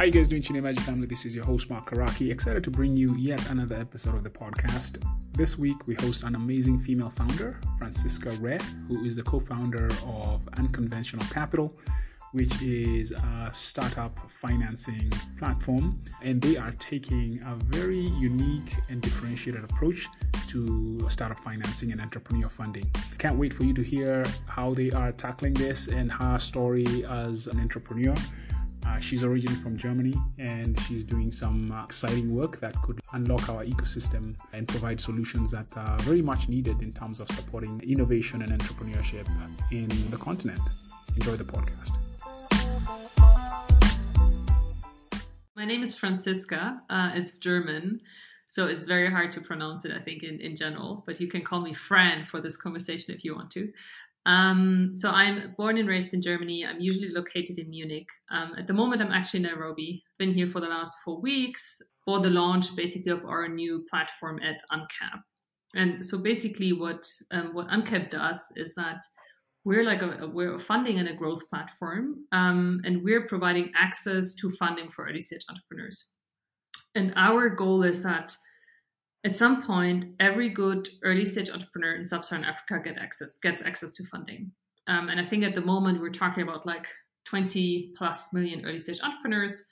How you guys doing, Chine Magic Family? This is your host, Mark Karake. Excited to bring you yet another episode of the podcast. This week, we host an amazing female founder, Franziska Reh, who is the co-founder of Unconventional Capital, which is a startup financing platform. And they are taking a very unique and differentiated approach to startup financing and entrepreneur funding. Can't wait for you to hear how they are tackling this and her story as an entrepreneur. Uh, she's originally from Germany and she's doing some uh, exciting work that could unlock our ecosystem and provide solutions that are very much needed in terms of supporting innovation and entrepreneurship in the continent. Enjoy the podcast. My name is Franziska. Uh, it's German. So it's very hard to pronounce it, I think, in, in general, but you can call me Fran for this conversation if you want to. Um, so I'm born and raised in Germany. I'm usually located in Munich. Um, at the moment, I'm actually in Nairobi. Been here for the last four weeks for the launch, basically, of our new platform at Uncap. And so basically, what um, what Uncap does is that we're like a we're a funding and a growth platform, um, and we're providing access to funding for early stage entrepreneurs. And our goal is that at some point, every good early stage entrepreneur in sub-Saharan Africa get access gets access to funding. Um, and I think at the moment we're talking about like 20 plus million early stage entrepreneurs,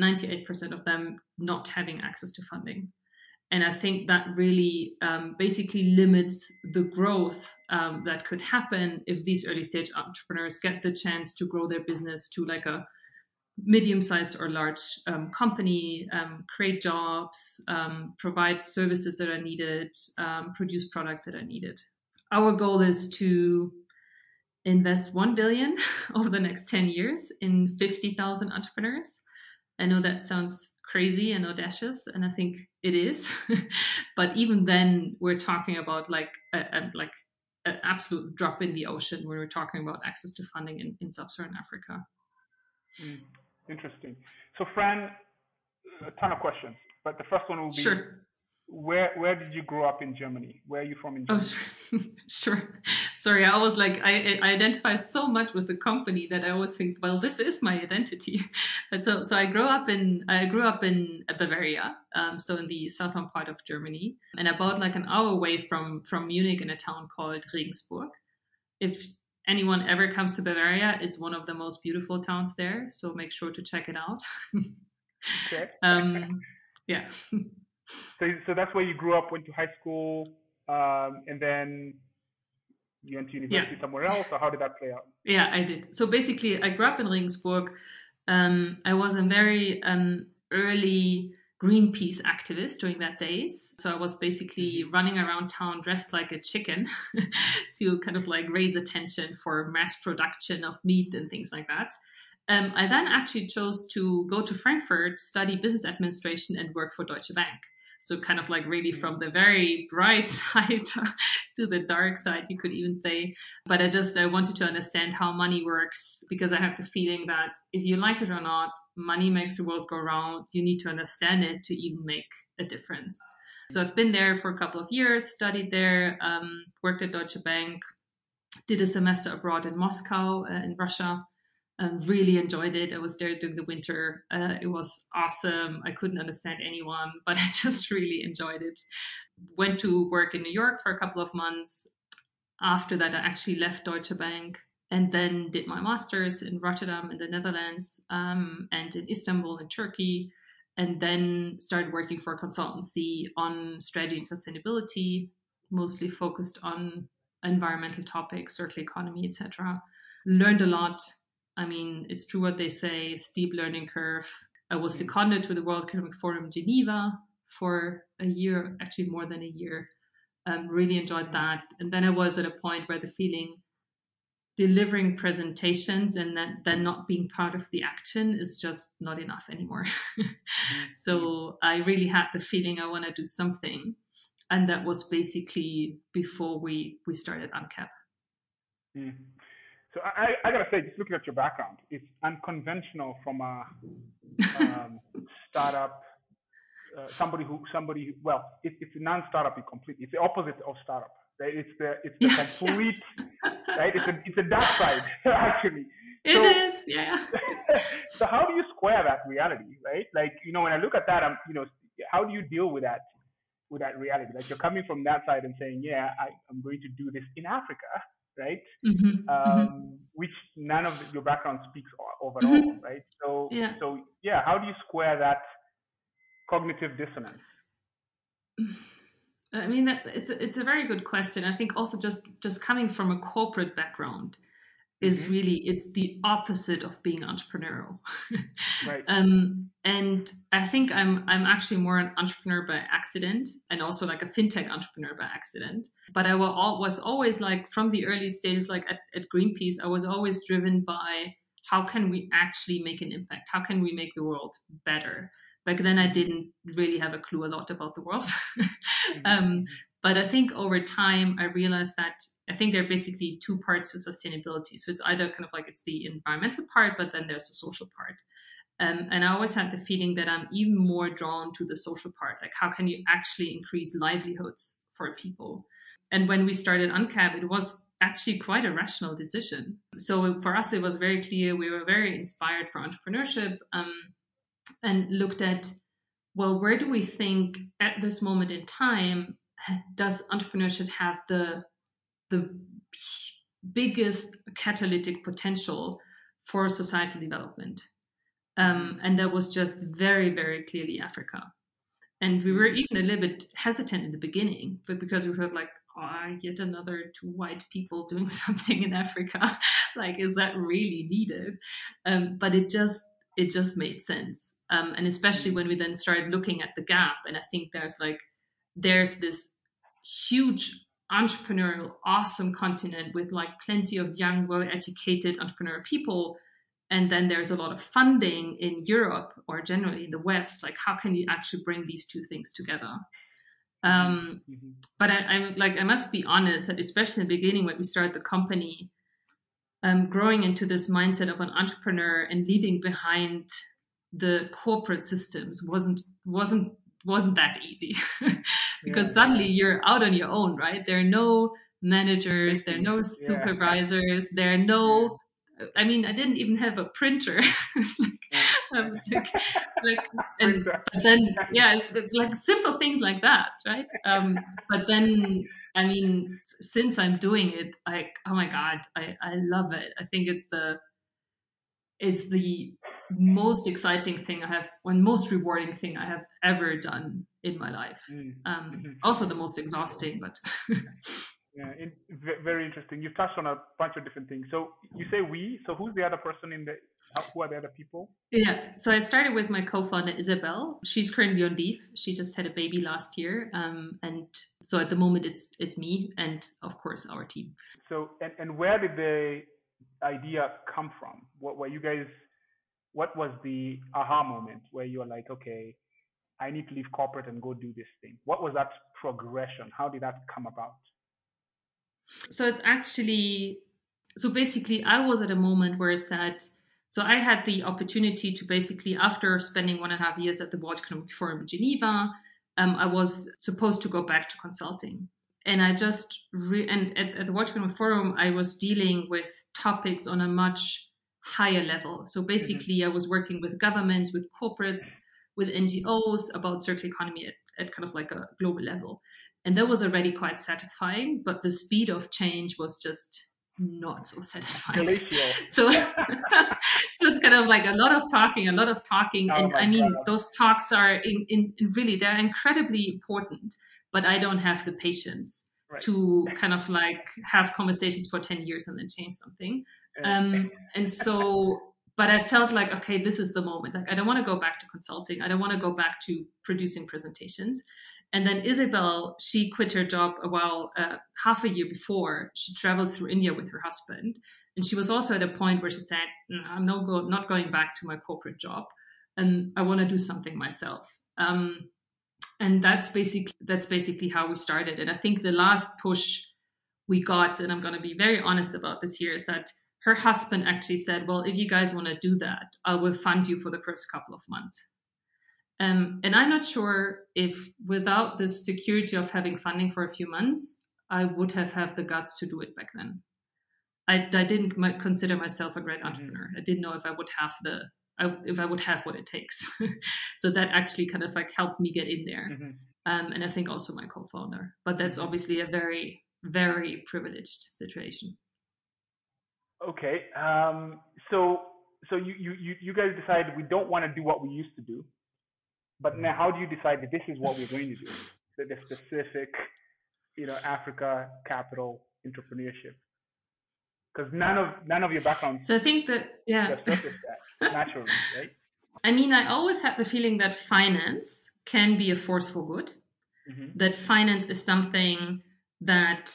98% of them not having access to funding. And I think that really um, basically limits the growth um, that could happen if these early stage entrepreneurs get the chance to grow their business to like a medium-sized or large um, company, um, create jobs, um, provide services that are needed, um, produce products that are needed. Our goal is to invest 1 billion over the next 10 years in 50,000 entrepreneurs. I know that sounds crazy and audacious, and I think it is. but even then, we're talking about like a, a, like an absolute drop in the ocean when we're talking about access to funding in, in sub-Saharan Africa. Mm. Interesting. So, Fran, a ton of questions, but the first one will be sure. where where did you grow up in Germany? Where are you from in Germany? Oh, sure. Sorry, I was like I, I identify so much with the company that I always think, well, this is my identity. And so so I grew up in I grew up in Bavaria, um, so in the southern part of Germany, and about like an hour away from from Munich in a town called Regensburg. If anyone ever comes to Bavaria, it's one of the most beautiful towns there. So make sure to check it out. okay. Um, yeah. so, so that's where you grew up, went to high school, um, and then you went to university yeah. somewhere else, or how did that play out? Yeah, I did. So basically, I grew up in Regensburg. Um, I was a very um, early Greenpeace activist during that days. So I was basically mm-hmm. running around town dressed like a chicken to kind of like raise attention for mass production of meat and things like that. Um, I then actually chose to go to Frankfurt, study business administration, and work for Deutsche Bank. So kind of like really from the very bright side to the dark side, you could even say. But I just I wanted to understand how money works because I have the feeling that if you like it or not, money makes the world go round. You need to understand it to even make a difference. So I've been there for a couple of years, studied there, um, worked at Deutsche Bank, did a semester abroad in Moscow uh, in Russia um, really enjoyed it. I was there during the winter. Uh, it was awesome. I couldn't understand anyone, but I just really enjoyed it. Went to work in New York for a couple of months. After that, I actually left Deutsche Bank and then did my master's in Rotterdam in the Netherlands um, and in Istanbul in Turkey. And then started working for a consultancy on strategy and sustainability, mostly focused on environmental topics, circular economy, etc. Learned a lot, I mean, it's true what they say, steep learning curve. I was seconded to the World Economic Forum Geneva for a year, actually more than a year. Um, really enjoyed that. And then I was at a point where the feeling delivering presentations and that then not being part of the action is just not enough anymore. so I really had the feeling I want to do something. And that was basically before we, we started UNCAP. Mm. So I, I gotta say, just looking at your background, it's unconventional from a um, startup, uh, somebody who somebody well, it, it's a non-startup completely. It's the opposite of startup. Right? It's the it's the complete right. It's a it's a dark side actually. It so, is, yeah. so how do you square that reality, right? Like, you know, when I look at that, I'm, you know, how do you deal with that, with that reality? Like, you're coming from that side and saying, yeah, I, am going to do this in Africa, right? Mm-hmm, um, mm-hmm. Which none of your background speaks overall, mm-hmm. right? So, yeah. so yeah, how do you square that cognitive dissonance? I mean, it's a, it's a very good question. I think also just just coming from a corporate background is mm-hmm. really it's the opposite of being entrepreneurial. right. Um, and I think I'm I'm actually more an entrepreneur by accident and also like a fintech entrepreneur by accident. But I was always like from the early stages, like at, at Greenpeace, I was always driven by how can we actually make an impact? How can we make the world better? back then I didn't really have a clue a lot about the world. Mm-hmm. um, but I think over time I realized that I think there are basically two parts to sustainability. So it's either kind of like it's the environmental part, but then there's the social part. Um, and I always had the feeling that I'm even more drawn to the social part. Like, how can you actually increase livelihoods for people? And when we started UNCAP, it was actually quite a rational decision. So for us, it was very clear. We were very inspired for entrepreneurship. Um, and looked at well where do we think at this moment in time does entrepreneurship have the the biggest catalytic potential for societal development. Um, and that was just very very clearly africa. And we were even a little bit hesitant in the beginning but because we heard like oh, yet another two white people doing something in africa like is that really needed? Um, but it just it just made sense. Um, and especially when we then started looking at the gap and i think there's like there's this huge entrepreneurial awesome continent with like plenty of young well educated entrepreneurial people and then there's a lot of funding in europe or generally in the west like how can you actually bring these two things together um, mm-hmm. but I, i'm like i must be honest that especially in the beginning when we started the company um, growing into this mindset of an entrepreneur and leaving behind the corporate systems wasn't wasn't wasn't that easy. Because yeah. suddenly you're out on your own right? There are no managers there are no supervisors yeah. there are no i mean i didn't even have a printer. Like, like, like and but then yeah it's like simple things like that right? Um but then i mean since i'm doing it like oh my god i i love it. I think it's the it's the most exciting thing I have, and most rewarding thing I have ever done in my life. Mm. Um, mm-hmm. Also, the most exhausting, but. yeah, it, very interesting. You've touched on a bunch of different things. So you say we. So who's the other person in the? Who are the other people? Yeah. So I started with my co-founder Isabel. She's currently on leave. She just had a baby last year, um, and so at the moment it's it's me and of course our team. So and, and where did the idea come from? What were you guys? What was the aha moment where you were like, okay, I need to leave corporate and go do this thing? What was that progression? How did that come about? So it's actually so basically I was at a moment where I said so I had the opportunity to basically after spending one and a half years at the World Economic Forum in Geneva, um, I was supposed to go back to consulting. And I just re- and at, at the World Economic Forum I was dealing with topics on a much higher level. So mm-hmm. basically, mm-hmm. I was working with governments, with corporates, with NGOs about circular economy at, at kind of like a global level. And that was already quite satisfying, but the speed of change was just not so satisfying. so, so it's kind of like a lot of talking, a lot of talking, oh and I mean God. those talks are in, in, in, really they're incredibly important, but I don't have the patience right. to kind of like have conversations for 10 years and then change something. Um, and so, but I felt like, okay, this is the moment. Like, I don't want to go back to consulting. I don't want to go back to producing presentations. And then Isabel, she quit her job a while, uh, half a year before. She traveled through India with her husband. And she was also at a point where she said, mm, I'm not, go- not going back to my corporate job and I want to do something myself. Um, and that's basically that's basically how we started and i think the last push we got and i'm going to be very honest about this here is that her husband actually said well if you guys want to do that i will fund you for the first couple of months um, and i'm not sure if without the security of having funding for a few months i would have had the guts to do it back then I, I didn't consider myself a great mm-hmm. entrepreneur. Mm-hmm. I didn't know if I would have the if I would have what it takes. so that actually kind of like helped me get in there. Mm-hmm. Um, and I think also my co-founder. But that's mm-hmm. obviously a very very privileged situation. Okay, um, so so you, you you guys decided we don't want to do what we used to do, but now how do you decide that this is what we're going to do? The, the specific, you know, Africa capital entrepreneurship because none of none of your background. So I think that yeah, that naturally, right? I mean, I always had the feeling that finance can be a force for good. Mm-hmm. That finance is something that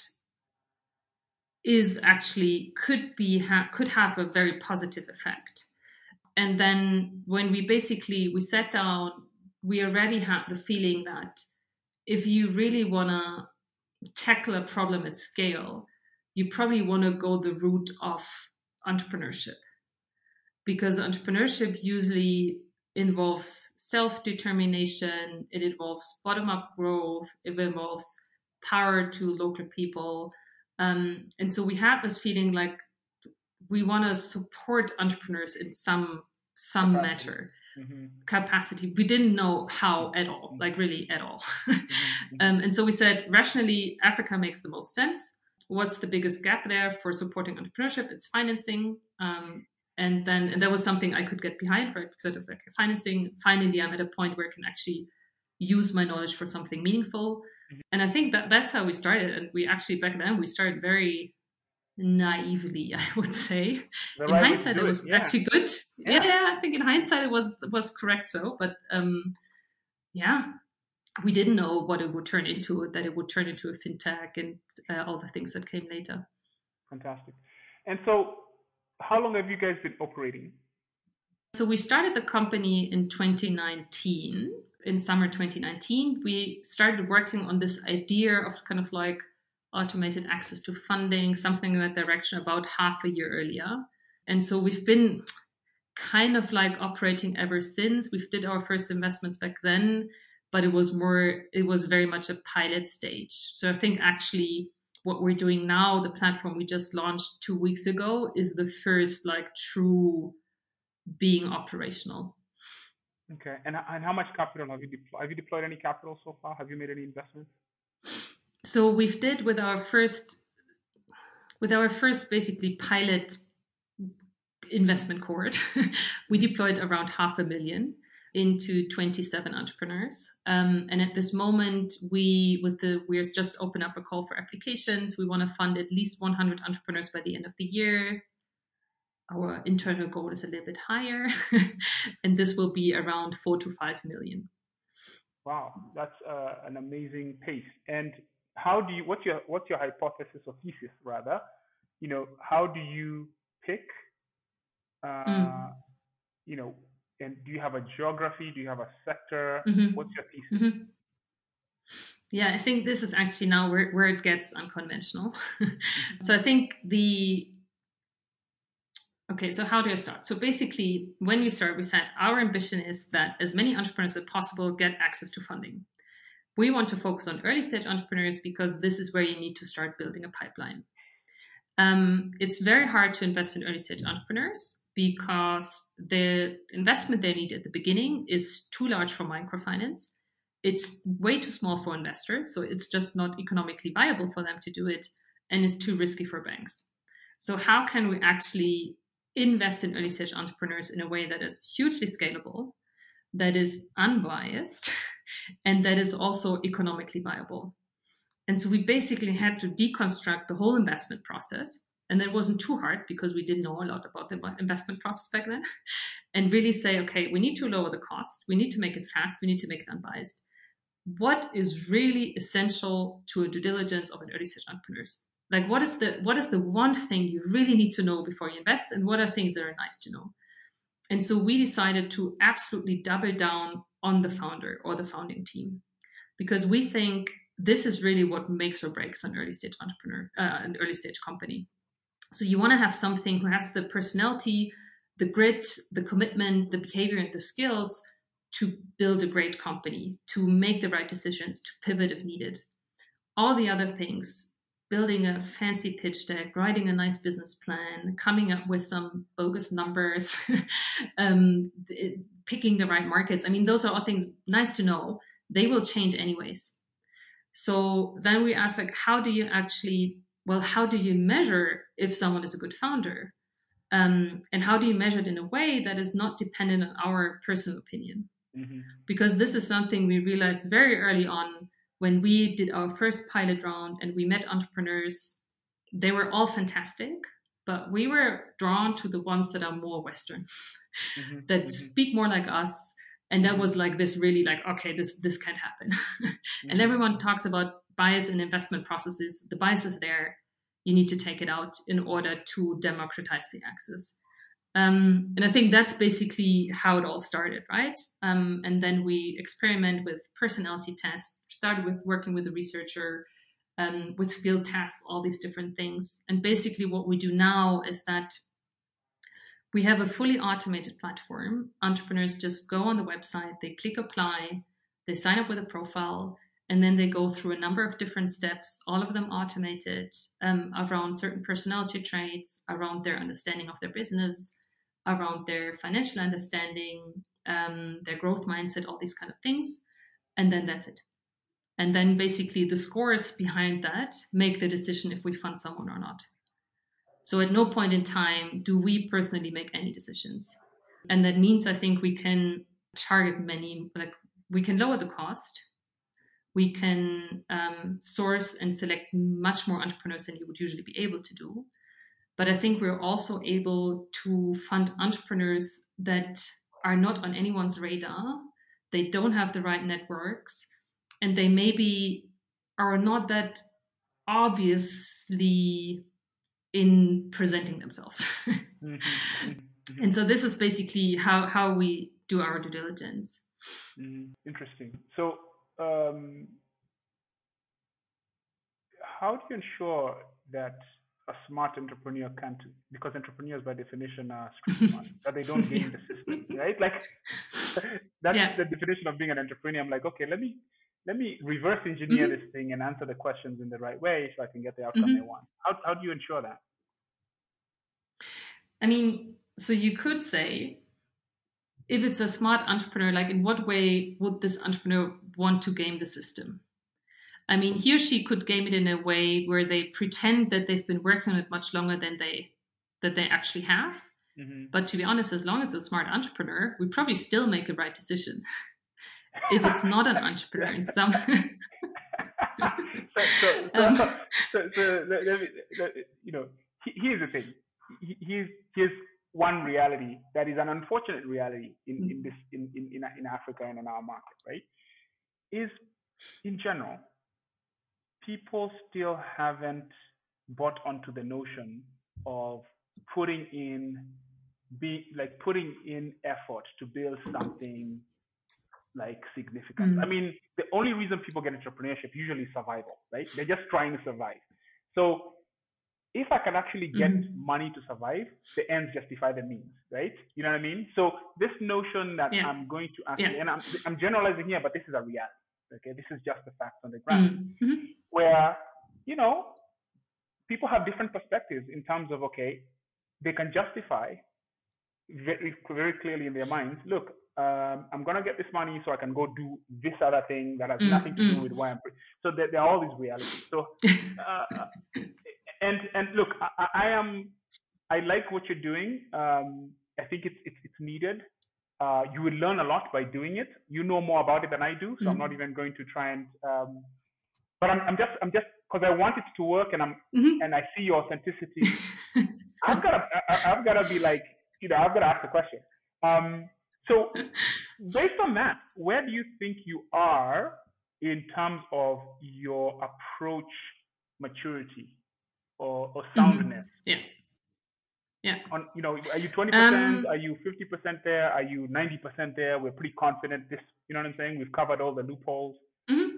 is actually could be ha- could have a very positive effect. And then when we basically we set down, we already had the feeling that if you really want to tackle a problem at scale, you probably want to go the route of entrepreneurship because entrepreneurship usually involves self determination, it involves bottom up growth, it involves power to local people. Um, and so we have this feeling like we want to support entrepreneurs in some some capacity. matter mm-hmm. capacity we didn't know how at all mm-hmm. like really at all mm-hmm. um, and so we said rationally africa makes the most sense what's the biggest gap there for supporting entrepreneurship? It's financing. Um, and then and that was something I could get behind, right? Because I was like financing. Finally, I'm at a point where I can actually use my knowledge for something meaningful. Mm-hmm. And I think that that's how we started. And we actually back then we started very naively, I would say. The in hindsight, it was yeah. actually good. Yeah. yeah. I think in hindsight it was was correct. So, but um, yeah, we didn't know what it would turn into, that it would turn into a fintech and uh, all the things that came later. Fantastic. And so, how long have you guys been operating? So, we started the company in 2019. In summer 2019, we started working on this idea of kind of like automated access to funding, something in that direction about half a year earlier. And so we've been kind of like operating ever since. We've did our first investments back then but it was more it was very much a pilot stage. So i think actually what we're doing now the platform we just launched two weeks ago is the first like true being operational. Okay. And, and how much capital have you deployed have you deployed any capital so far? Have you made any investments? So we've did with our first with our first basically pilot investment cohort. We deployed around half a million into 27 entrepreneurs. Um, and at this moment, we with the we're just open up a call for applications. We want to fund at least 100 entrepreneurs by the end of the year. Our internal goal is a little bit higher, and this will be around four to five million. Wow, that's uh, an amazing pace. And how do you? What's your what's your hypothesis or thesis rather? You know, how do you pick? Uh, mm. You know, and do you have a geography? Do you have a sector? Mm-hmm. What's your thesis? Mm-hmm. Yeah, I think this is actually now where, where it gets unconventional. so I think the Okay, so how do I start? So basically, when we start, we said our ambition is that as many entrepreneurs as possible get access to funding. We want to focus on early stage entrepreneurs because this is where you need to start building a pipeline. Um, it's very hard to invest in early stage entrepreneurs because the investment they need at the beginning is too large for microfinance. It's way too small for investors, so it's just not economically viable for them to do it, and it's too risky for banks. So, how can we actually invest in early stage entrepreneurs in a way that is hugely scalable, that is unbiased, and that is also economically viable? And so, we basically had to deconstruct the whole investment process and it wasn't too hard because we didn't know a lot about the investment process back then. and really say, okay, we need to lower the cost. We need to make it fast. We need to make it unbiased. What is really essential to a due diligence of an early stage entrepreneurs? Like what is the what is the one thing you really need to know before you invest, and what are things that are nice to know? And so we decided to absolutely double down on the founder or the founding team because we think this is really what makes or breaks an early stage entrepreneur, uh, an early stage company. So you want to have something who has the personality, the grit, the commitment, the behavior, and the skills to build a great company, to make the right decisions, to pivot if needed. All the other things building a fancy pitch deck, writing a nice business plan, coming up with some bogus numbers, um, it, picking the right markets. I mean, those are all things nice to know. They will change anyways. So then we ask, like, how do you actually, well, how do you measure if someone is a good founder? Um, and how do you measure it in a way that is not dependent on our personal opinion? Mm-hmm. Because this is something we realized very early on when we did our first pilot round and we met entrepreneurs. They were all fantastic, but we were drawn to the ones that are more Western, mm-hmm. that mm-hmm. speak more like us. And that mm-hmm. was like this really like, okay, this this can't happen. and mm-hmm. everyone talks about bias in investment processes. The bias is there. You need to take it out in order to democratize the access. Um, and I think that's basically how it all started, right? Um, and then we experiment with personality tests, started with working with a researcher, um, with skill tests, all these different things. And basically, what we do now is that we have a fully automated platform. Entrepreneurs just go on the website, they click apply, they sign up with a profile, and then they go through a number of different steps, all of them automated um, around certain personality traits, around their understanding of their business around their financial understanding, um, their growth mindset, all these kind of things. And then that's it. And then basically the scores behind that make the decision if we fund someone or not. So at no point in time do we personally make any decisions. And that means I think we can target many, like we can lower the cost. We can um, source and select much more entrepreneurs than you would usually be able to do. But I think we're also able to fund entrepreneurs that are not on anyone's radar. They don't have the right networks, and they maybe are not that obviously in presenting themselves. mm-hmm. Mm-hmm. And so this is basically how, how we do our due diligence. Mm-hmm. Interesting. So, how do you ensure that a smart entrepreneur can't because entrepreneurs by definition are smart that they don't game the system right like that's yeah. the definition of being an entrepreneur i'm like okay let me let me reverse engineer mm-hmm. this thing and answer the questions in the right way so i can get the outcome mm-hmm. i want how, how do you ensure that i mean so you could say if it's a smart entrepreneur like in what way would this entrepreneur want to game the system I mean, he or she could game it in a way where they pretend that they've been working on it much longer than they that they actually have. Mm-hmm. But to be honest, as long as a smart entrepreneur, we probably still make a right decision. if it's not an entrepreneur in some. so, so, so, um, so, so let, let me, let, you know, here's the thing. Here's, here's one reality that is an unfortunate reality in, in mm-hmm. this in, in, in Africa and in our market, right? Is in general, people still haven't bought onto the notion of putting in be like putting in effort to build something like significant. Mm. I mean, the only reason people get entrepreneurship usually survival, right? They're just trying to survive. So if I can actually get mm. money to survive, the ends justify the means, right? You know what I mean? So this notion that yeah. I'm going to actually, yeah. and I'm, I'm generalizing here, but this is a reality. Okay, this is just the facts on the ground. Mm-hmm. Where, you know, people have different perspectives in terms of, okay, they can justify very, very clearly in their minds, look, um, I'm going to get this money so I can go do this other thing that has mm-hmm. nothing to do with why I'm. So there, there are all these realities. So, uh, and and look, I, I, am, I like what you're doing. Um, I think it's, it's, it's needed. Uh, you will learn a lot by doing it. You know more about it than I do, so mm-hmm. I'm not even going to try and. Um, but I'm, I'm just, I'm just because I want it to work, and I'm, mm-hmm. and I see your authenticity. I've got to, I've got to be like, you know, I've got to ask the question. Um, so, based on that, where do you think you are in terms of your approach maturity or, or mm-hmm. soundness? Mm-hmm. Yeah. Yeah. On you know, are you twenty percent? Um, are you fifty percent there? Are you ninety percent there? We're pretty confident. This, you know what I'm saying? We've covered all the loopholes. Mm-hmm.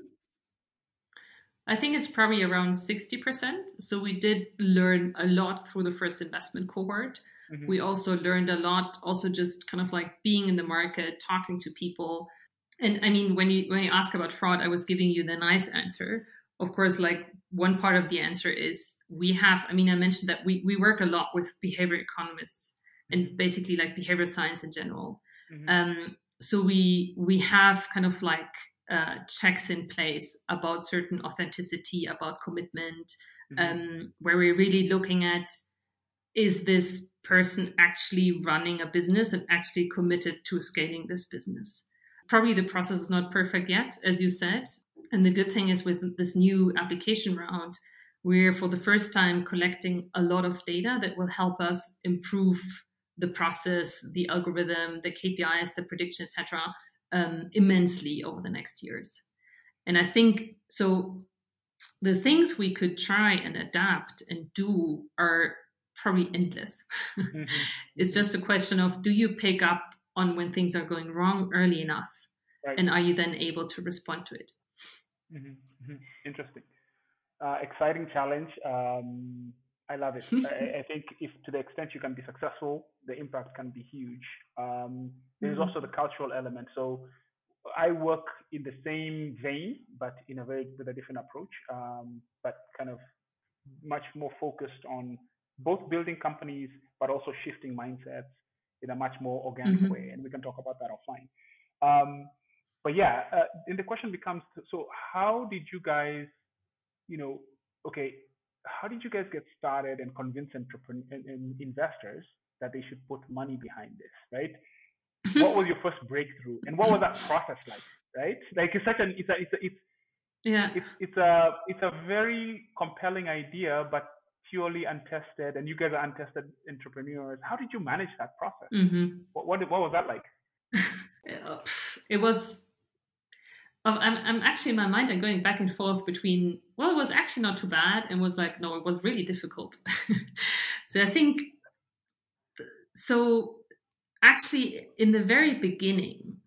I think it's probably around sixty percent. So we did learn a lot through the first investment cohort. Mm-hmm. We also learned a lot, also just kind of like being in the market, talking to people. And I mean, when you when you ask about fraud, I was giving you the nice answer. Of course, like one part of the answer is we have, I mean, I mentioned that we, we work a lot with behavior economists and mm-hmm. basically like behavior science in general. Mm-hmm. Um, so we we have kind of like uh, checks in place about certain authenticity, about commitment, mm-hmm. um, where we're really looking at is this person actually running a business and actually committed to scaling this business. Probably the process is not perfect yet, as you said. And the good thing is with this new application round, we're for the first time collecting a lot of data that will help us improve the process, the algorithm, the KPIs, the prediction, etc., um, immensely over the next years. And I think so. The things we could try and adapt and do are probably endless. Mm-hmm. it's just a question of do you pick up on when things are going wrong early enough, right. and are you then able to respond to it? Mm-hmm. Mm-hmm. Interesting, uh, exciting challenge. Um, I love it. I, I, think if to the extent you can be successful, the impact can be huge. Um, there's mm-hmm. also the cultural element. So I work in the same vein, but in a very with a different approach, um, but kind of much more focused on both building companies, but also shifting mindsets in a much more organic mm-hmm. way. And we can talk about that offline. Um, but yeah, uh, and the question becomes: so how did you guys, you know, okay, how did you guys get started and convince entrepreneurs and investors that they should put money behind this, right? what was your first breakthrough, and what was that process like, right? Like it's such an it's a it's a, it's yeah it's it's a it's a very compelling idea, but purely untested, and you guys are untested entrepreneurs. How did you manage that process? Mm-hmm. What, what what was that like? it was I'm, I'm actually in my mind i'm going back and forth between well it was actually not too bad and was like no it was really difficult. So i think so actually in the very beginning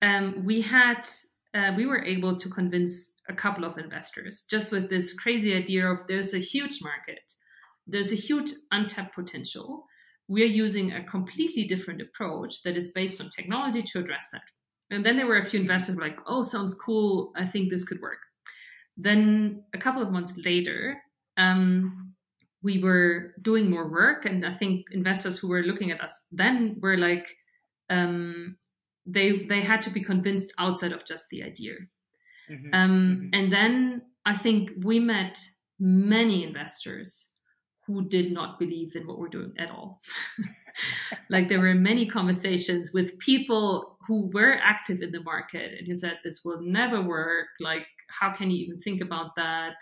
um, we had uh, we were able to convince a couple of investors just with this crazy idea of there's a huge market there's a huge untapped potential. We're using a completely different approach that is based on technology to address that and then there were a few investors like, oh, sounds cool. I think this could work. Then a couple of months later, um, we were doing more work. And I think investors who were looking at us then were like, um, they, they had to be convinced outside of just the idea. Mm-hmm. Um, mm-hmm. And then I think we met many investors who did not believe in what we're doing at all. like there were many conversations with people who were active in the market and who said this will never work. Like, how can you even think about that?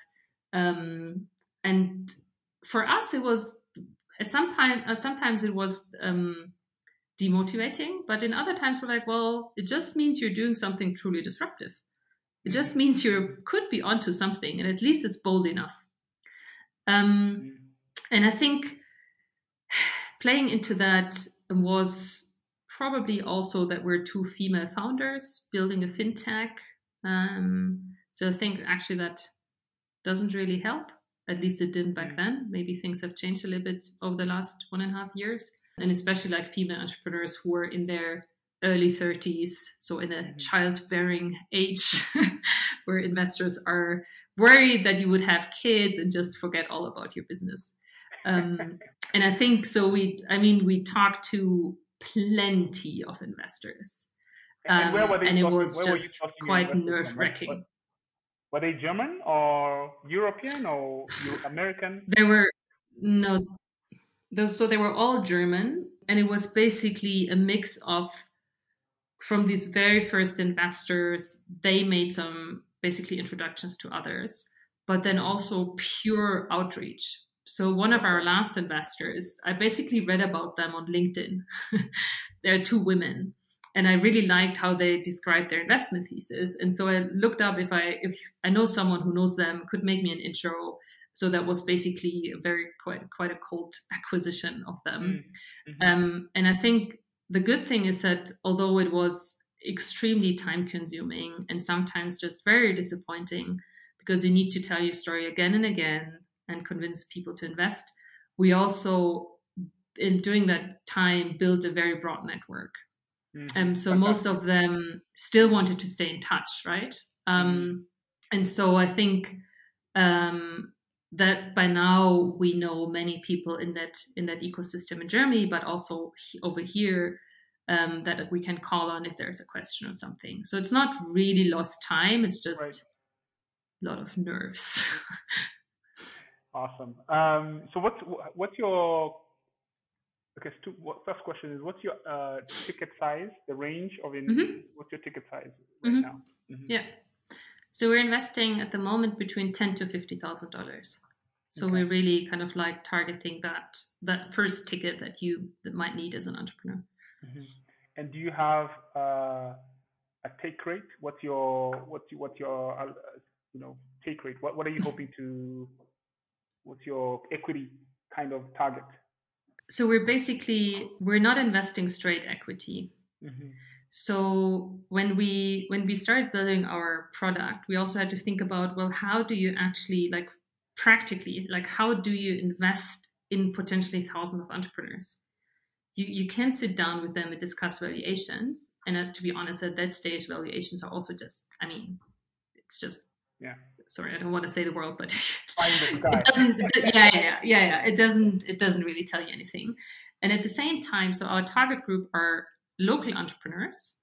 Um, and for us, it was at some point. At sometimes it was um, demotivating, but in other times we're like, well, it just means you're doing something truly disruptive. It just mm-hmm. means you could be onto something, and at least it's bold enough. Um, mm-hmm. and I think playing into that was probably also that we're two female founders building a fintech. Um, so I think actually that doesn't really help. At least it didn't back mm. then. Maybe things have changed a little bit over the last one and a half years. And especially like female entrepreneurs who are in their early 30s, so in a mm-hmm. childbearing age, where investors are worried that you would have kids and just forget all about your business. Um, and I think so. We, I mean, we talked to plenty of investors, um, and, and it was just quite nerve wracking. Were they German or European or American? They were no, those, so they were all German, and it was basically a mix of from these very first investors. They made some basically introductions to others, but then also pure outreach so one of our last investors, I basically read about them on LinkedIn. there are two women, and I really liked how they described their investment thesis. And so I looked up if I if I know someone who knows them could make me an intro. So that was basically a very quite quite a cold acquisition of them. Mm-hmm. Um, and I think the good thing is that although it was extremely time consuming and sometimes just very disappointing because you need to tell your story again and again and convince people to invest. We also, in doing that time, built a very broad network. Mm-hmm. Um, so most of them still wanted to stay in touch, right? Um, mm-hmm. And so I think Um, that by now we know many people in that in that ecosystem in Germany, but also over here um, that we can call on if there's a question or something. So it's not really lost time. It's just right. a lot of nerves. awesome. Um, so what's what's your okay? What, first question is what's your uh, ticket size? The range of in mm-hmm. what's your ticket size right mm-hmm. now? Mm-hmm. Yeah. So we're investing at the moment between ten to fifty thousand dollars. So okay. we're really kind of like targeting that that first ticket that you that might need as an entrepreneur. Mm-hmm. And do you have uh, a take rate? What's your what's your, what's your uh, you know take rate? What what are you hoping to? What's your equity kind of target? So we're basically we're not investing straight equity. Mm-hmm. So when we when we started building our product, we also had to think about well, how do you actually like practically like how do you invest in potentially thousands of entrepreneurs? You you can sit down with them and discuss valuations, and uh, to be honest, at that stage, valuations are also just I mean, it's just yeah. Sorry, I don't want to say the word, but it doesn't. yeah, yeah, yeah, yeah. It doesn't. It doesn't really tell you anything. And at the same time, so our target group are local entrepreneurs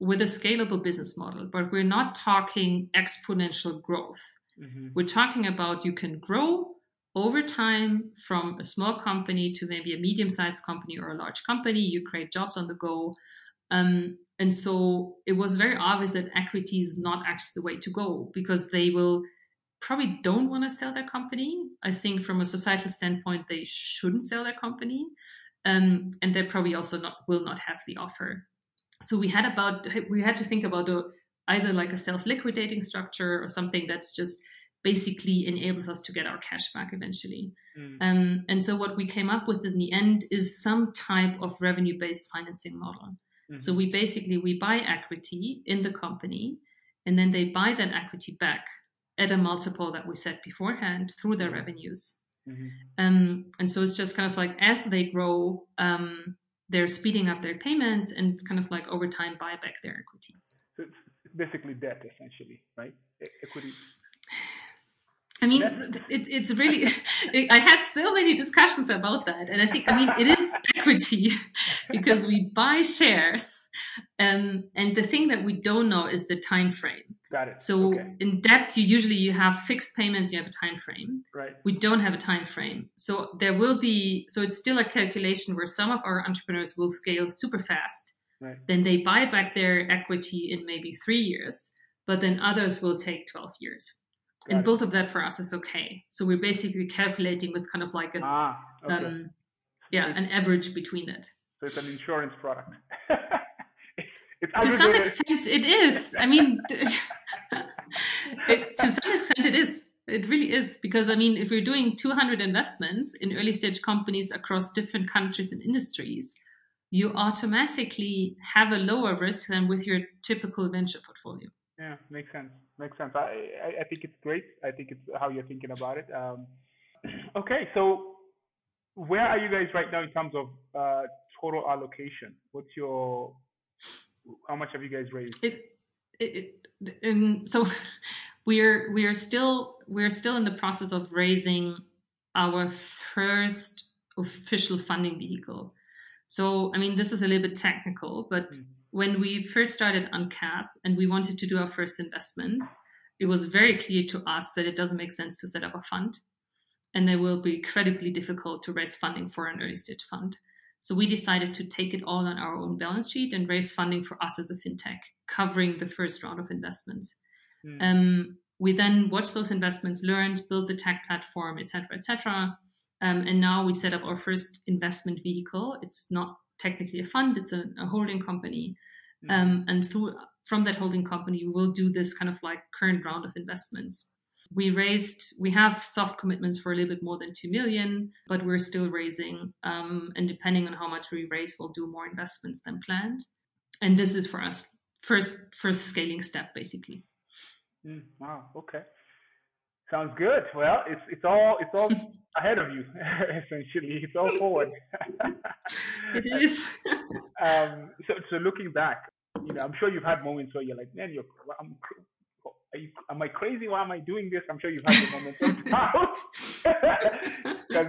with a scalable business model, but we're not talking exponential growth. Mm-hmm. We're talking about you can grow over time from a small company to maybe a medium sized company or a large company. You create jobs on the go. Um, and so it was very obvious that equity is not actually the way to go because they will probably don't want to sell their company. I think from a societal standpoint, they shouldn't sell their company. Um, and they probably also not will not have the offer. So we had about we had to think about a, either like a self liquidating structure or something that's just basically enables us to get our cash back eventually. Mm. Um, and so what we came up with in the end is some type of revenue based financing model. Mm-hmm. So we basically we buy equity in the company, and then they buy that equity back at a multiple that we set beforehand through their mm-hmm. revenues. Mm-hmm. Um, and so it's just kind of like as they grow, um, they're speeding up their payments and kind of like over time buy back their equity. So it's basically debt, essentially, right? E- equity. I mean, it, it's really, I had so many discussions about that. And I think, I mean, it is equity because we buy shares. Um, and the thing that we don't know is the time frame. Got it. So okay. in debt, you usually you have fixed payments, you have a time frame. Right. We don't have a time frame. So there will be, so it's still a calculation where some of our entrepreneurs will scale super fast. Right. Then they buy back their equity in maybe three years, but then others will take 12 years and both of that for us is okay. So we're basically calculating with kind of like an ah, okay. um, yeah, an average between it. So it's an insurance product. it's to some extent, it is. I mean, it, to some extent, it is. It really is because I mean, if we're doing 200 investments in early stage companies across different countries and industries, you automatically have a lower risk than with your typical venture portfolio. Yeah, makes sense. Makes sense. I, I, think it's great. I think it's how you're thinking about it. Um, okay, so where are you guys right now in terms of uh, total allocation? What's your how much have you guys raised? It, it, it so we're we're still we're still in the process of raising our first official funding vehicle. So I mean, this is a little bit technical, but. Mm when we first started Uncap and we wanted to do our first investments, it was very clear to us that it doesn't make sense to set up a fund. And it will be incredibly difficult to raise funding for an early stage fund. So we decided to take it all on our own balance sheet and raise funding for us as a fintech, covering the first round of investments. Mm. Um, we then watched those investments, learned, built the tech platform, etc., etc. Um, and now we set up our first investment vehicle. It's not technically a fund, it's a, a holding company. Mm-hmm. Um, and through from that holding company, we will do this kind of like current round of investments. We raised, we have soft commitments for a little bit more than 2 million, but we're still raising. Um, and depending on how much we raise, we'll do more investments than planned. And this is for us first first scaling step basically. Mm, wow. Okay. Sounds good. Well, it's it's all it's all ahead of you essentially. It's all forward. it is. um, so so looking back, you know, I'm sure you've had moments where you're like, man, you're I'm, you, am I crazy? Why am I doing this? I'm sure you've had the moments of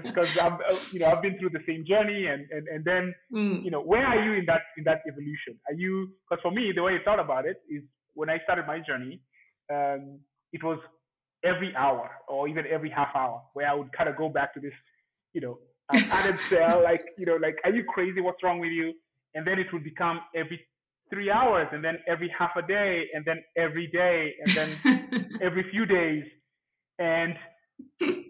because I'm, you know, I've been through the same journey, and and and then, mm. you know, where are you in that in that evolution? Are you? Because for me, the way I thought about it is when I started my journey, um, it was every hour or even every half hour where I would kind of go back to this, you know, um, added cell, like, you know, like, are you crazy? What's wrong with you? And then it would become every three hours and then every half a day and then every day and then every few days. And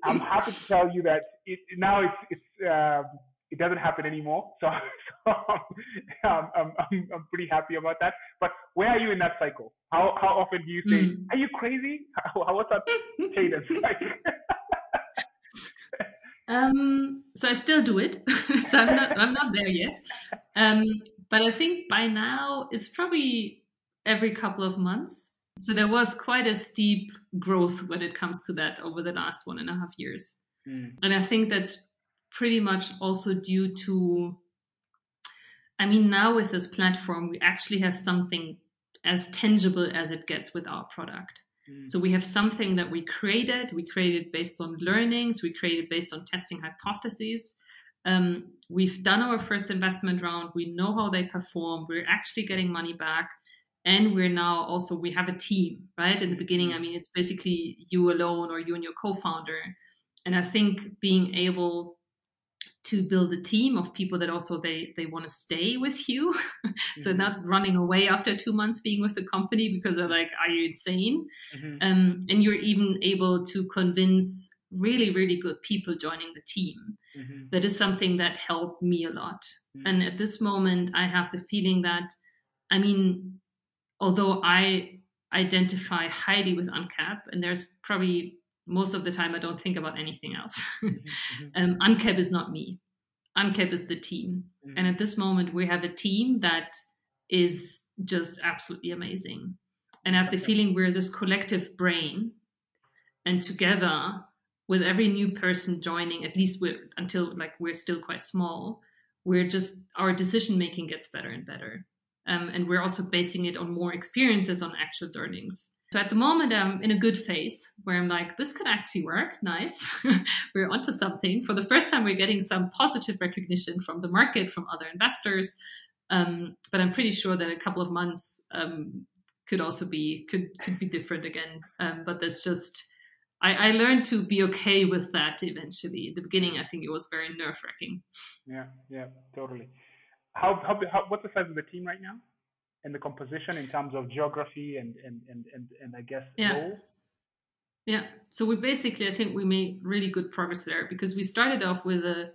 I'm happy to tell you that it, now it's, it's, um, it doesn't happen anymore. So, so um, I'm, I'm, I'm pretty happy about that. But where are you in that cycle? How, how often do you say, mm. are you crazy? How, what's that cadence like? um, so I still do it. so I'm not, I'm not there yet. Um, but I think by now it's probably every couple of months. So there was quite a steep growth when it comes to that over the last one and a half years. Mm. And I think that's pretty much also due to I mean, now with this platform, we actually have something as tangible as it gets with our product. Mm. So we have something that we created. We created based on learnings. We created based on testing hypotheses. Um, we've done our first investment round. We know how they perform. We're actually getting money back. And we're now also, we have a team, right? In the beginning, I mm. mean, it's basically you alone or you and your co founder. And I think being able to build a team of people that also they they want to stay with you mm-hmm. so not running away after two months being with the company because they're like are you insane mm-hmm. um, and you're even able to convince really really good people joining the team mm-hmm. that is something that helped me a lot mm-hmm. and at this moment i have the feeling that i mean although i identify highly with uncap and there's probably most of the time I don't think about anything else. mm-hmm. um, Uncap is not me. Uncap is the team. Mm-hmm. And at this moment, we have a team that is just absolutely amazing. And I have the feeling we're this collective brain. And together, with every new person joining, at least we're, until like we're still quite small, we're just, our decision making gets better and better. Um, and we're also basing it on more experiences on actual learnings. So at the moment, I'm in a good phase where I'm like, this could actually work. Nice. we're onto something. For the first time, we're getting some positive recognition from the market, from other investors. Um, but I'm pretty sure that a couple of months um, could also be could could be different again. Um, but that's just I, I, learned to be okay with that eventually. In the beginning, I think it was very nerve wracking. Yeah, yeah, totally. How, how, how what's the size of the team right now? And the composition in terms of geography and and and and, and I guess yeah. Yeah. So we basically, I think we made really good progress there because we started off with a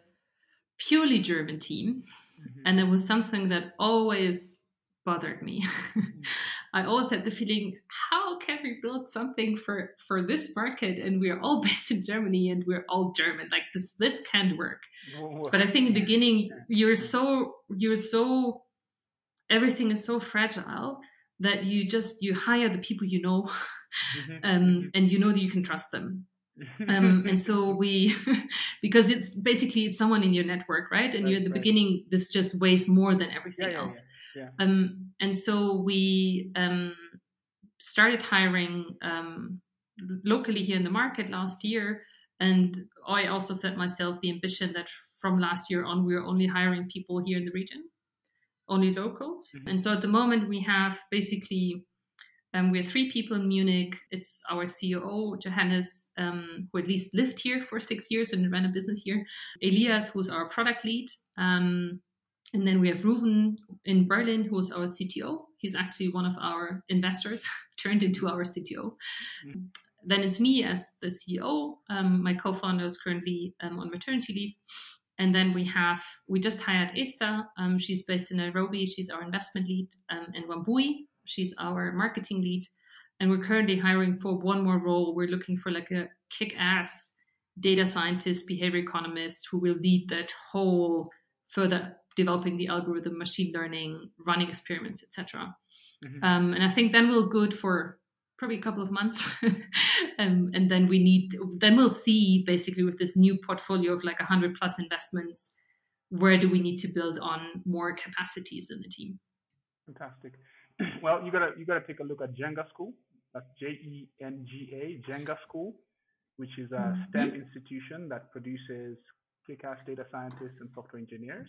purely German team, mm-hmm. and there was something that always bothered me. Mm-hmm. I always had the feeling, how can we build something for for this market and we're all based in Germany and we're all German? Like this this can't work. But I think in the beginning you're so you're so everything is so fragile that you just you hire the people you know mm-hmm. um, mm-hmm. and you know that you can trust them um, and so we because it's basically it's someone in your network right and right, you're at the right. beginning this just weighs more than everything yeah, else yeah, yeah. Um, and so we um, started hiring um, locally here in the market last year and i also set myself the ambition that from last year on we're only hiring people here in the region only locals. Mm-hmm. And so at the moment we have basically um, we're three people in Munich. It's our CEO, Johannes, um, who at least lived here for six years and ran a business here. Elias, who's our product lead. Um, and then we have Ruven in Berlin, who's our CTO. He's actually one of our investors, turned into our CTO. Mm-hmm. Then it's me as the CEO. Um, my co founder is currently um, on maternity leave. And then we have, we just hired Esther. Um, she's based in Nairobi. She's our investment lead. Um, and Wambui, she's our marketing lead. And we're currently hiring for one more role. We're looking for like a kick ass data scientist, behavior economist who will lead that whole further developing the algorithm, machine learning, running experiments, etc. Mm-hmm. Um, and I think then we're good for probably a couple of months um, and then we need then we'll see basically with this new portfolio of like 100 plus investments where do we need to build on more capacities in the team fantastic well you gotta you gotta take a look at jenga school That's J E N G A, Jenga School, which is a Mm-hmm. STEM institution that produces kick-ass data scientists and software engineers.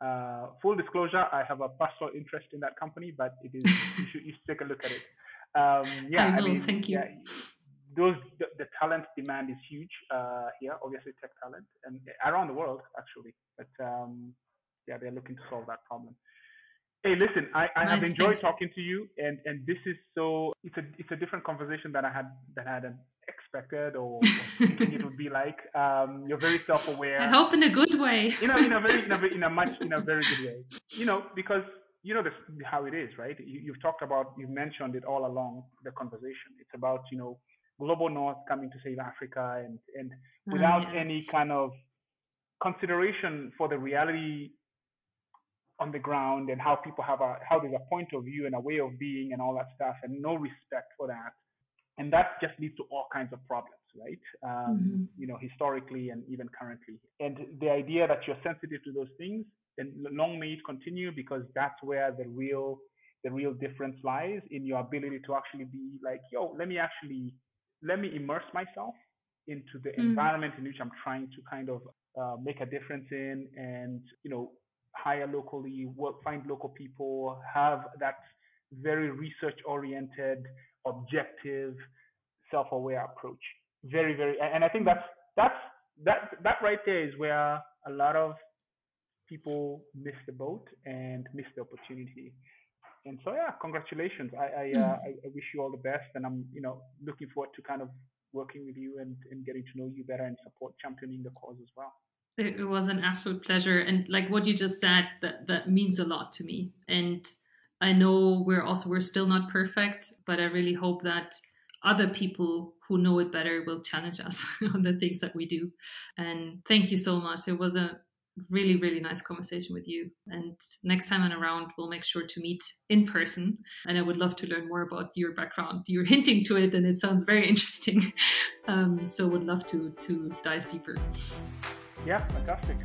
Uh, full disclosure, I have a personal interest in that company, but it is you should, you should take a look at it. Um, yeah, I will, mean, thank you. Yeah, those the, the talent demand is huge uh, here, obviously tech talent, and around the world actually. But um, yeah, they're looking to solve that problem. Hey, listen, I, I have enjoyed thanks. talking to you, and, and this is so it's a it's a different conversation that I had that I hadn't expected or, or thinking it would be like. Um, you're very self-aware I hope in a good way. you know, in a very, in a, very- in a much, in a very good way. You know, because you know this, how it is, right? You, you've talked about, you've mentioned it all along the conversation. It's about you know, global north coming to save Africa, and and Ah, without yeah. any kind of consideration for the reality on the ground and how people have a how there's a point of view and a way of being and all that stuff, and no respect for that, and that just leads to all kinds of problems, right? Um, Mhm. You know, historically and even currently. And the idea that you're sensitive to those things, and long may it continue, because that's where the real the real difference lies in your ability to actually be like, yo, let me actually let me immerse myself into the Mm. environment in which I'm trying to kind of uh, make a difference in, and you know, hire locally, work, find local people, have that very research-oriented, objective, self-aware approach. Very, very, and I think that's that's that that right there is where a lot of people miss the boat and miss the opportunity. And so, yeah, congratulations. I I, uh, I I wish you all the best, and I'm you know looking forward to kind of working with you and, and getting to know you better and support championing the cause as well. It, it was an absolute pleasure, and like what you just said, that that means a lot to me. And I know we're also we're still not perfect, but I really hope that other people who know it better will challenge us on the things that we do. And thank you so much. It was a really really nice conversation with you. And next time I'm around, we'll make sure to meet in person. And I would love to learn more about your background. You're hinting to it, and it sounds very interesting. Um, so would love to to dive deeper. Yeah, fantastic.